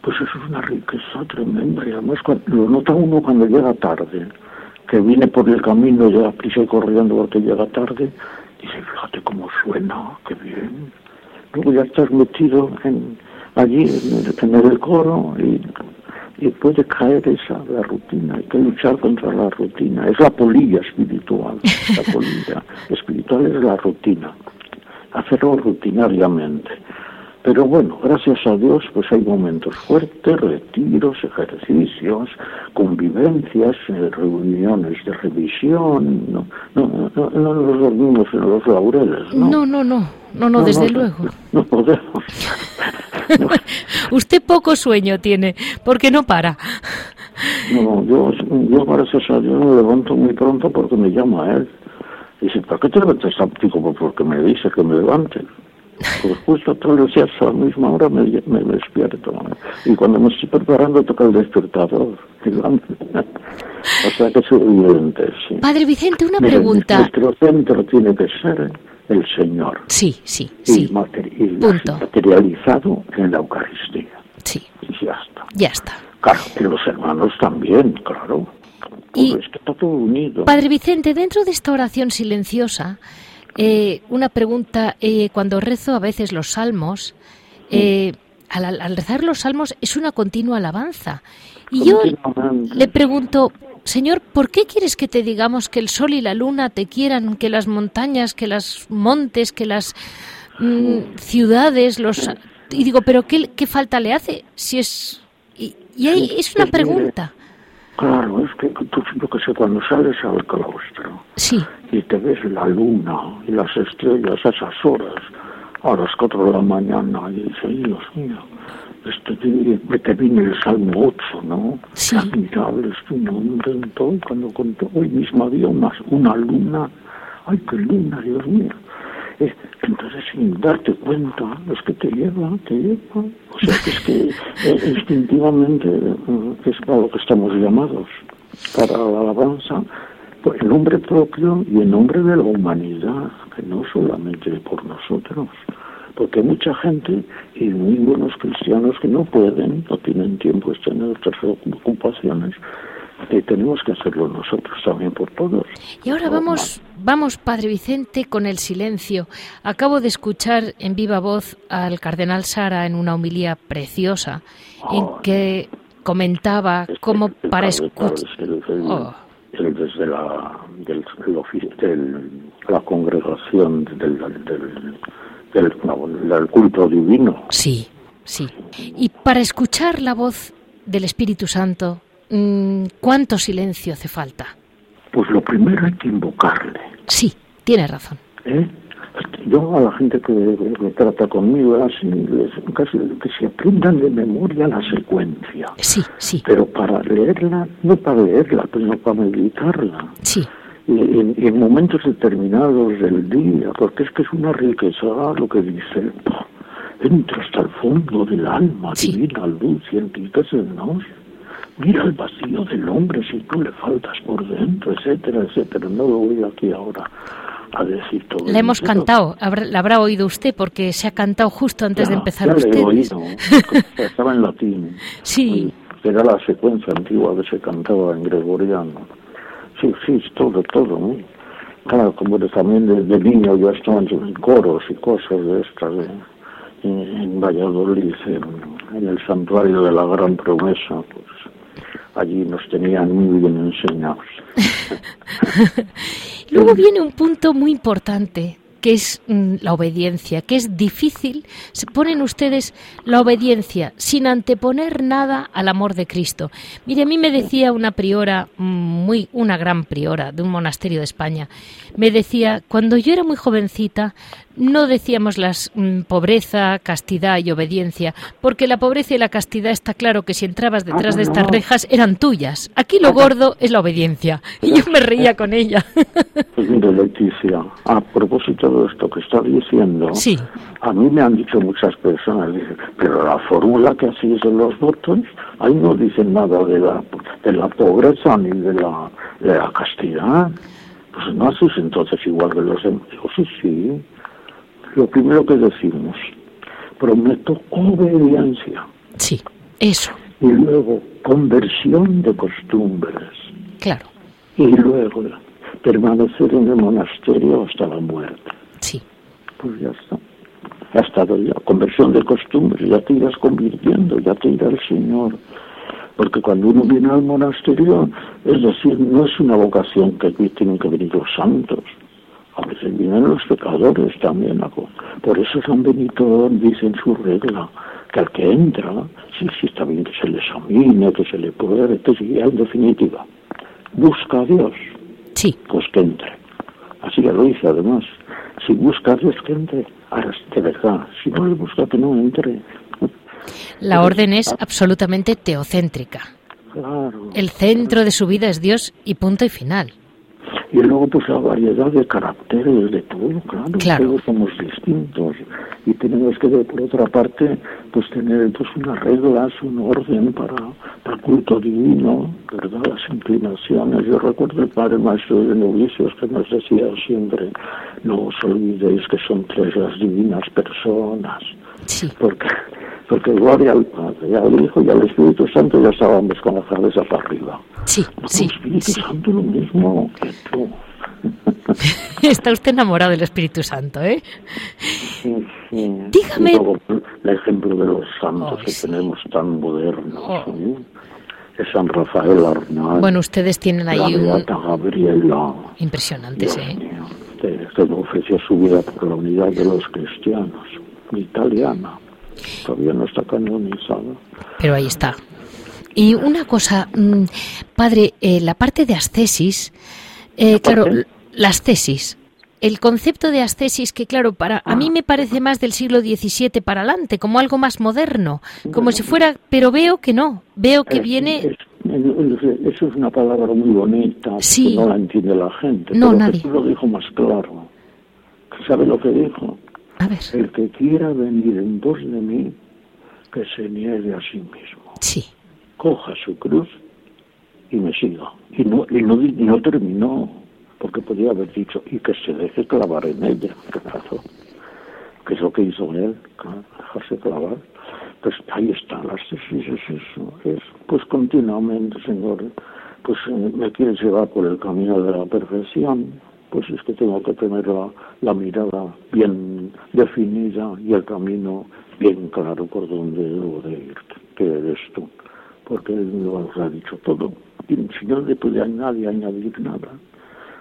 pues eso es una riqueza tremenda. Y además lo nota uno cuando llega tarde, que viene por el camino, llega prisa y corriendo porque llega tarde, dice, fíjate cómo suena, qué bien. Luego ya estás metido en, allí en el coro y y puede caer esa la rutina, hay que luchar contra la rutina, es la polilla espiritual, la polilla espiritual es la rutina, hacerlo rutinariamente. Pero bueno, gracias a Dios, pues hay momentos fuertes, retiros, ejercicios, convivencias, eh, reuniones de revisión. No, no, no, no nos dormimos en los laureles, ¿no? No, no, no, no, no, desde luego. No podemos. Usted poco sueño tiene, porque no para. No, yo, yo gracias a Dios me levanto muy pronto porque me llama él. Dice, ¿para qué te levantas tan Digo, porque me dice que me levante. Pues justo todos los días a la misma hora me, me despierto. Y cuando me estoy preparando toca el despertador. o sea que es evidente, sí. Padre Vicente, una pregunta. Nuestro centro tiene que ser el Señor. Sí, sí, y sí. materi- y Punto. materializado en la Eucaristía. Sí, Y ya está. ya está. Claro, y los hermanos también, claro. Y- Todo es que está todo unido. Padre Vicente, dentro de esta oración silenciosa, eh, una pregunta, eh, cuando rezo a veces los salmos, eh, al, al rezar los salmos es una continua alabanza. Y yo le pregunto, Señor, ¿por qué quieres que te digamos que el sol y la luna te quieran, que las montañas, que los montes, que las mm, ciudades, los... Y digo, ¿pero qué, qué falta le hace? Si es... Y, y ahí es una pregunta. Claro, es que tú, yo que sé, cuando sales al claustro Sí, y te ves la luna y las estrellas a esas horas, a las cuatro de la mañana, y dices, "Ay, Dios mío, esto te, te viene el Salmo 8, ¿no? Sí. Admirable es tu nombre en todo, cuando contó, hoy mismo había una, una luna, ay, qué luna, Dios mío. Entonces, sin darte cuenta, es que te lleva, te lleva. O sea, que es que eh, instintivamente eh, es para lo que estamos llamados, para la alabanza, pues, en nombre propio y en nombre de la humanidad, que no solamente por nosotros. Porque hay mucha gente y muy buenos cristianos que no pueden, no tienen tiempo, están en otras ocupaciones, y tenemos que hacerlo nosotros también por todos. Y ahora vamos, vamos, Padre Vicente, con el silencio. Acabo de escuchar en viva voz al cardenal Sara en una homilía preciosa en que comentaba Este, cómo el para escuchar... Oh. desde la, del, el del- la congregación del, del, del, no, del culto divino. Sí, sí. Y para escuchar la voz del Espíritu Santo, ¿cuánto silencio hace falta? Pues lo primero hay que invocarle. Sí, tiene razón. ¿eh? Yo a la gente que, que trata conmigo, así, les, casi que se aprendan de memoria la secuencia. Sí, sí, Pero para leerla, no para leerla, sino para meditarla. sí. y en, y en momentos determinados del día, porque es que es una riqueza lo que dice, entra hasta el fondo del alma, Sí. divina luz y enriquecenos. Mira el vacío del hombre si tú le faltas por dentro, etcétera, etcétera. No lo voy aquí ahora a decir todo. La hemos entero. cantado, la habrá oído usted porque se ha cantado justo antes de Ya, empezar ya le he oído, estaba en latín. Sí, Era la secuencia antigua que se cantaba en gregoriano. Sí, sí, todo, todo, ¿no? Claro, como de- también desde niño yo estaba en coros y cosas de estas de- en, en Valladolid, en, en el santuario de la Gran Promesa, pues allí nos tenían muy bien enseñados. Luego viene un punto muy importante, que es mm, la obediencia, que es difícil. Se ponen ustedes la obediencia sin anteponer nada al amor de Cristo. Mire, a mí me decía una priora, mm, muy, una gran priora de un monasterio de España, me decía, cuando yo era muy jovencita, no decíamos las mm, pobreza, castidad y obediencia, porque la pobreza y la castidad está claro que si entrabas detrás de estas rejas eran tuyas. Aquí lo gordo es la obediencia. Y yo me reía con ella. Pues mire, Leticia, a propósito de esto que está diciendo, Sí. a mí me han dicho muchas personas, dicen, pero la fórmula que hacéis de los votos, ahí no dicen nada de la, de la pobreza ni de la, de la castidad. Pues no haces entonces igual que los demás. Digo, sí, sí. Lo primero que decimos, prometo obediencia Sí, eso, y luego conversión de costumbres claro, y luego permanecer en el monasterio hasta la muerte. sí, Pues ya está. Ha estado ya. Conversión de costumbres, ya te irás convirtiendo, ya te irá el Señor. Porque cuando uno viene al monasterio, es decir, no es una vocación que aquí tienen que venir los santos. A veces vienen los pecadores también. Por eso San Benito dice en su regla que al que entra, sí, sí está bien que se le examine, que se le pruebe, que en definitiva, busca a Dios, sí. pues que entre. Así lo dice además. Si busca a Dios que entre, ahora de verdad. Si no le busca que no entre. La orden es absolutamente teocéntrica. Claro. El centro de su vida es Dios y punto y final. Y luego pues la variedad de caracteres de todo, claro, todos somos distintos y tenemos que por otra parte pues tener pues unas reglas, un orden para, para el culto divino, ¿verdad? Las inclinaciones. Yo recuerdo el padre maestro de novicios que nos decía siempre, no os olvidéis que son tres las divinas personas. Sí. Porque porque gloria al Padre, al Hijo y al Espíritu Santo ya la cabeza para arriba. Sí, sí. El Espíritu Santo lo mismo que tú. Está usted enamorado del Espíritu Santo, ¿eh? Sí, sí. Dígame. el ejemplo de los santos que tenemos tan modernos. Oh. Es San Rafael Arnal. Bueno, ustedes tienen ahí la un... Gabriela. Impresionantes, ¿eh? que ofreció su vida por la unidad de los cristianos, italiana. Todavía no está canonizado. Pero ahí está. Y una cosa, mm, padre, eh, la parte de ascesis, eh, claro, las tesis, el concepto de ascesis que claro para a mí ah. me parece más del siglo XVII para adelante como algo más moderno como si fuera pero veo que no veo que viene eso es una palabra muy bonita sí. que no la entiende la gente no pero nadie lo dijo más claro sabe lo que dijo el que quiera venir en pos de mí, que se niegue a sí mismo. Sí. Coja su cruz y me siga. Y no, y no, no terminó, porque podía haber dicho, y que se deje clavar en ella, claro. Que es lo que hizo él, dejarse clavar. Pues ahí está, las tesis es eso, es pues continuamente, Señor, pues eh, me quieres llevar por el camino de la perfección, pues es que tengo que tener la, mirada bien definida y el camino bien claro por donde debo de ir, que eres tú, porque Él nos ha dicho todo. Y si no le puede nadie añadir nada,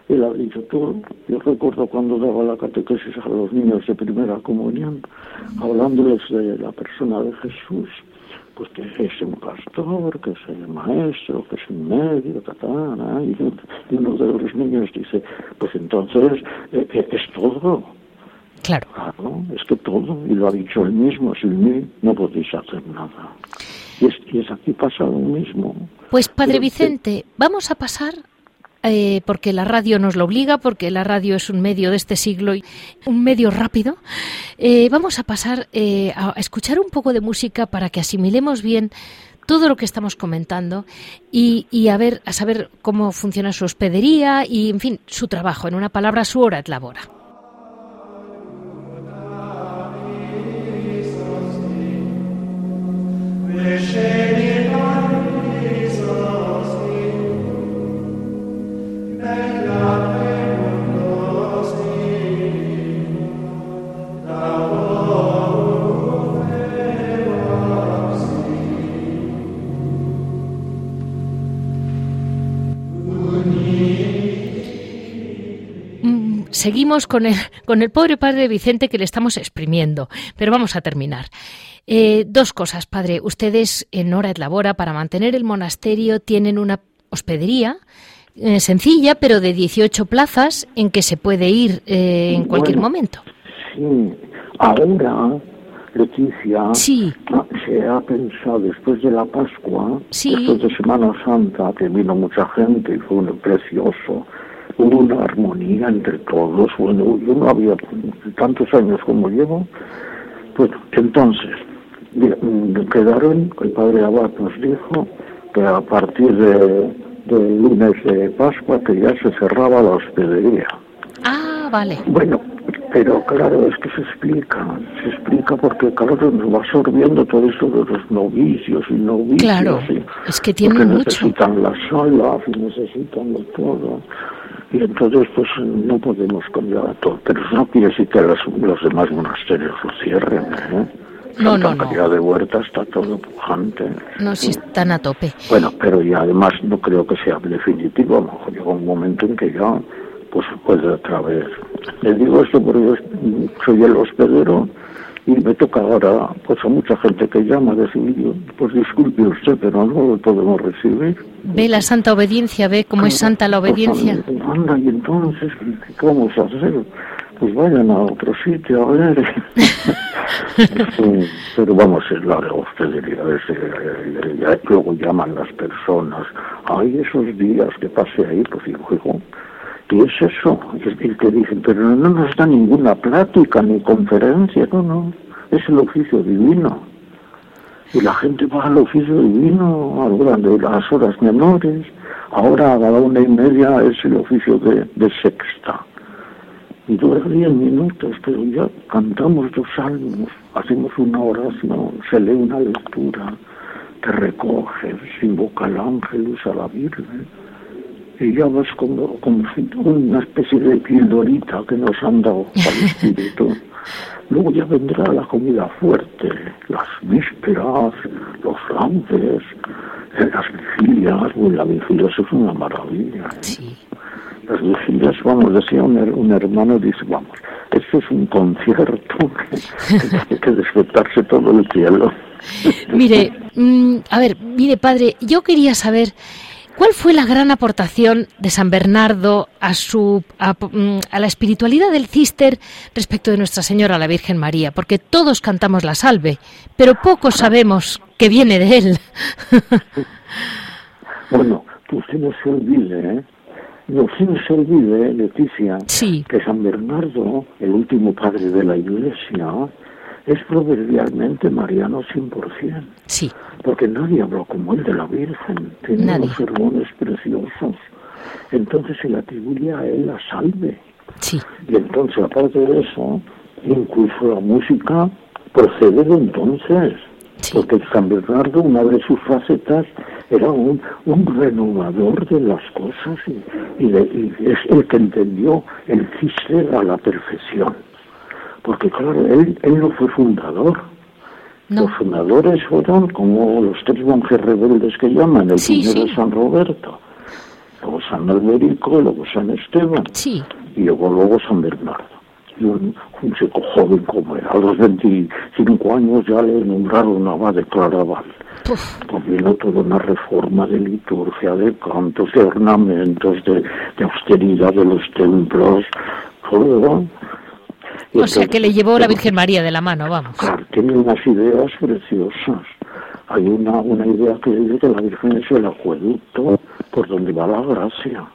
Él ha dicho todo. Yo recuerdo cuando daba la catequesis a los niños de primera comunión, hablándoles de la persona de Jesús, pues que es un pastor, que es el maestro, que es un médico, katana, y, uno de los niños dice, pues entonces eh, eh, es todo. Claro. Claro, es que todo, y lo ha dicho él mismo, sin mí no podéis hacer nada. Y es, y es aquí pasa lo mismo. Pues Padre Vicente, vamos a pasar eh, porque la radio nos lo obliga, porque la radio es un medio de este siglo y un medio rápido, eh, vamos a pasar eh, a escuchar un poco de música para que asimilemos bien todo lo que estamos comentando y, y, a ver a saber cómo funciona su hospedería y en fin su trabajo en una palabra su hora et labora. Seguimos con el, con el pobre padre Vicente que le estamos exprimiendo, pero vamos a terminar. Eh, dos cosas, padre. Ustedes en Hora et Labora, para mantener el monasterio, tienen una hospedería eh, sencilla, pero de 18 plazas en que se puede ir eh, en cualquier momento. Sí, ahora, Leticia, sí. se ha pensado después de la Pascua, sí. después de Semana Santa, que vino mucha gente y fue un precioso hubo una armonía entre todos. Bueno, yo no había tantos años como llevo. Bueno, entonces, quedaron, el padre Abad nos dijo que a partir de, del lunes de Pascua que ya se cerraba la hospedería. Ah, vale. Bueno, pero claro, es que se explica, se explica porque claro nos va absorbiendo todo eso de los novicios y novicios. Claro, es que tienen mucho. necesitan las salas y necesitan todo. Y entonces, pues no podemos cambiar a todo. Pero eso no quiere decir que los, demás monasterios lo cierren. ¿eh? No, no, no. de Huerta está todo pujante. No, sí están a tope. Bueno, pero ya además no creo que sea definitivo. A lo mejor llega un momento en que ya pues puede otra vez le digo esto porque yo soy el hospedero y me toca ahora pues a mucha gente que llama decir pues disculpe usted pero no lo podemos recibir ve la santa obediencia ve cómo es santa la pues, obediencia anda y entonces qué vamos a hacer pues vayan a otro sitio a ver pero vamos es la hospedería ya luego llaman las personas hay esos días que pase ahí pues digo ¿qué es eso? el que dicen, pero no nos da ninguna plática ni conferencia, no, no, es el oficio divino. Y la gente va al oficio divino, ahora de las horas menores, ahora a la una y media es el oficio de, sexta. Y dura diez minutos, pero ya cantamos dos salmos, hacemos una oración, se lee una lectura, te recoge, se invoca al ángel, usa la Virgen y ya vas como, como una especie de pildorita que nos han dado al espíritu. Luego ya vendrá la comida fuerte, las vísperas, los lances, eh, las vigilias. Bueno, la vigilia es una maravilla. ¿eh? Las vigilias, vamos, decía un, un, hermano, dice, vamos, esto es un concierto que, que despertarse todo el cielo. mire, mm, a ver, mire, padre, yo quería saber ¿Cuál fue la gran aportación de San Bernardo a, su, mm, a, la espiritualidad del cister respecto de Nuestra Señora la Virgen María? Porque todos cantamos la salve, pero pocos sabemos que viene de él. bueno, que usted no se olvide, ¿eh? No se olvide, Leticia, que San Bernardo, el último padre de la Iglesia, es proverbialmente mariano 100%. Sí. Porque nadie habló como él de la Virgen. Tiene unos sermones preciosos. Entonces se le atribuye a él la salve. Sí. Y entonces, aparte de eso, incluso la música procede de entonces. Porque San Bernardo, una de sus facetas, era un, un renovador de las cosas y, y es el que entendió el cister a la perfección porque claro, él, él no fue fundador. Los fundadores fueron como los tres monjes rebeldes que llaman, el primero San Roberto, luego San Alberico, luego San Esteban, y luego, luego San Bernardo. Y un, un chico joven como era, a los 25 años ya le nombraron abad de Claraval. Vino toda una reforma de liturgia, de cantos, de ornamentos, de, de austeridad de los templos, todo, o sea, que le llevó la Virgen María de la mano, vamos. Claro, tiene unas ideas preciosas. Hay una, una idea que dice que la Virgen es el acueducto por donde va la gracia.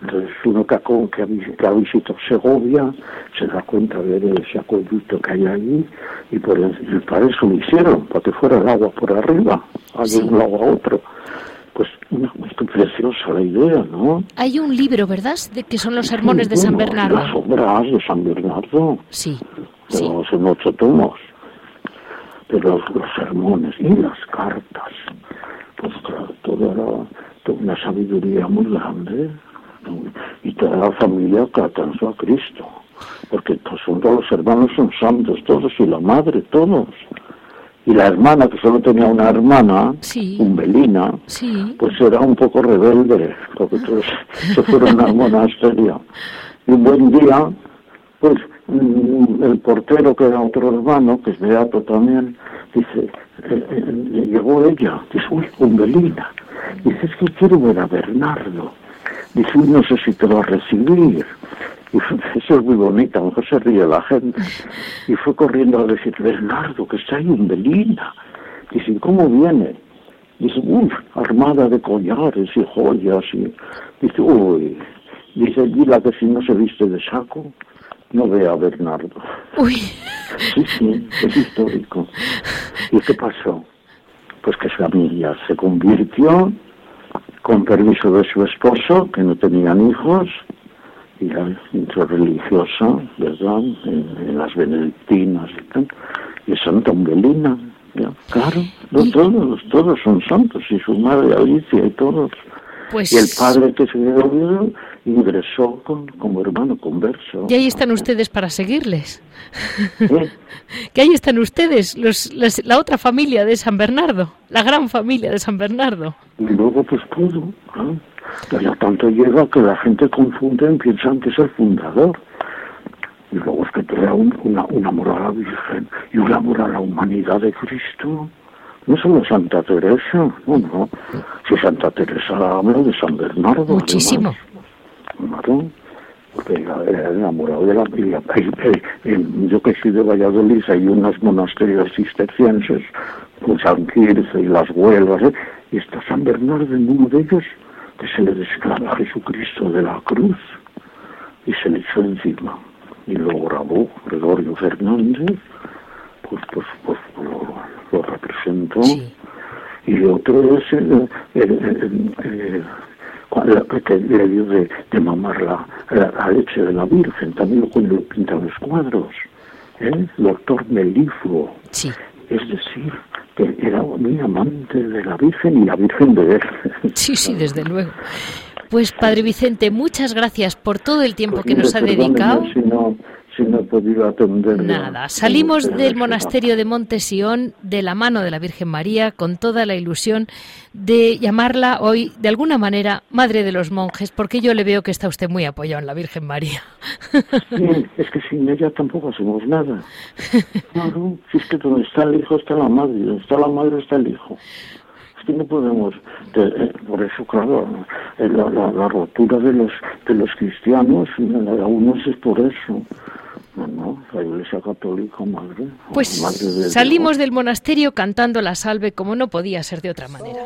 Entonces uno que ha, que ha visitado Segovia se da cuenta de ese acueducto que hay ahí y por para eso lo hicieron, para que fuera el agua por arriba, de un lado a otro pues una, preciosa la idea, ¿no? Hay un libro, ¿verdad?, de que son los sermones de San Bernardo. Las obras de San Bernardo. Sí. sí. en ocho tomos. Pero los, sermones y las cartas, pues claro, toda, toda una sabiduría muy grande. Y toda la familia catanzó a Cristo. Porque todos los hermanos son santos, todos, y la madre, todos y la hermana, que solo tenía una hermana, Umbelina, pues era un poco rebelde, porque todos se fueron al monasterio. Y un buen día, pues mm, el portero, que era otro hermano, que es beato también, dice, eh, eh, llegó ella, dice, uy, Umbelina, dice, es que quiero ver a Bernardo. Dice, no sé si te va a recibir. eso es muy bonito, a lo mejor se ríe la gente. Y fue corriendo a decir, Bernardo, que está ahí un Belina. Dice, ¿cómo viene? Dice, uff, armada de collares y joyas. Y, dice, uy, dice, dile que si no se viste de saco, no vea a Bernardo. Uy. Sí, sí, es histórico. ¿Y qué pasó? Pues que su familia se convirtió con permiso de su esposo, que no tenían hijos, y la religiosa, ¿verdad? En, las benedictinas y tal, y Santa Umbelina, claro, todos, todos son santos, y su madre Alicia y todos. Pues... Y el padre que se dio ingresó con, como hermano converso. Y ahí están ustedes para seguirles. que ahí están ustedes, los, la otra familia de San Bernardo, la gran familia de San Bernardo. Y luego pues todo, ¿no? Ya tanto llega que la gente confunde y piensan que es el fundador. y luego es que te da un, una, un amor a la Virgen y un amor a la humanidad de Cristo. No solo Santa Teresa, no, no. Si Santa Teresa habla de San Bernardo. Muchísimo. Claro, porque era, enamorado de la vida. Yo que soy de Valladolid, hay unos monasterios cistercienses, con San Quirce y las Huelvas, ¿eh? y está San Bernardo en uno de ellos, que se le desclara a Jesucristo de la cruz y se le echó encima. Y lo grabó Gregorio Fernández, pues, pues, pues lo, lo representó. Sí. Y otro es el, el- el- el- cuando- que le dio de, de mamar la, la, la leche de la Virgen, también lo, lo pinta en los cuadros. ¿eh? Doctor Melifluo. Sí. Es decir, que era muy amante de la Virgen y la Virgen de él. Sí, sí, desde luego. Pues Padre Vicente, muchas gracias por todo el tiempo Pues que nos ha dedicado. Si no, si no he podido atender. Nada, salimos del monasterio de Montesión de la mano de la Virgen María con toda la ilusión de llamarla hoy de alguna manera Madre de los Monjes, porque yo le veo que está usted muy apoyado en la Virgen María. Sí, es que sin ella tampoco hacemos nada. Claro, si es que donde está el hijo está la madre, donde está la madre está el hijo. Es que no podemos, de- eh, por eso, claro, eh, la, la, la rotura de los de los cristianos, a unos es por eso. No, no, la Iglesia Católica, madre. Pues madre de salimos Dios. del monasterio cantando la salve como no podía ser de otra manera.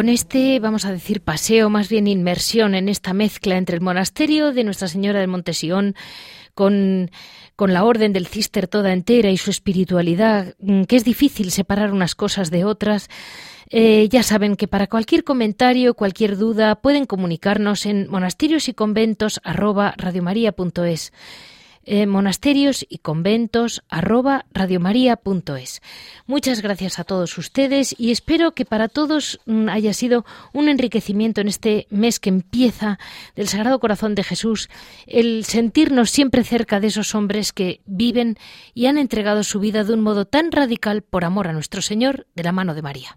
Con este, vamos a decir, paseo, más bien inmersión en esta mezcla entre el monasterio de Nuestra Señora del Montesión con, con la orden del cister toda entera y su espiritualidad, mm, que es difícil separar unas cosas de otras. Eh, ya saben que para cualquier comentario, cualquier duda, pueden comunicarnos en monasterios y conventos. Eh, monasterios y conventos arroba radiomaria.es. Muchas gracias a todos ustedes y espero que para todos mm, haya sido un enriquecimiento en este mes que empieza del Sagrado Corazón de Jesús, el sentirnos siempre cerca de esos hombres que viven y han entregado su vida de un modo tan radical por amor a nuestro Señor de la mano de María.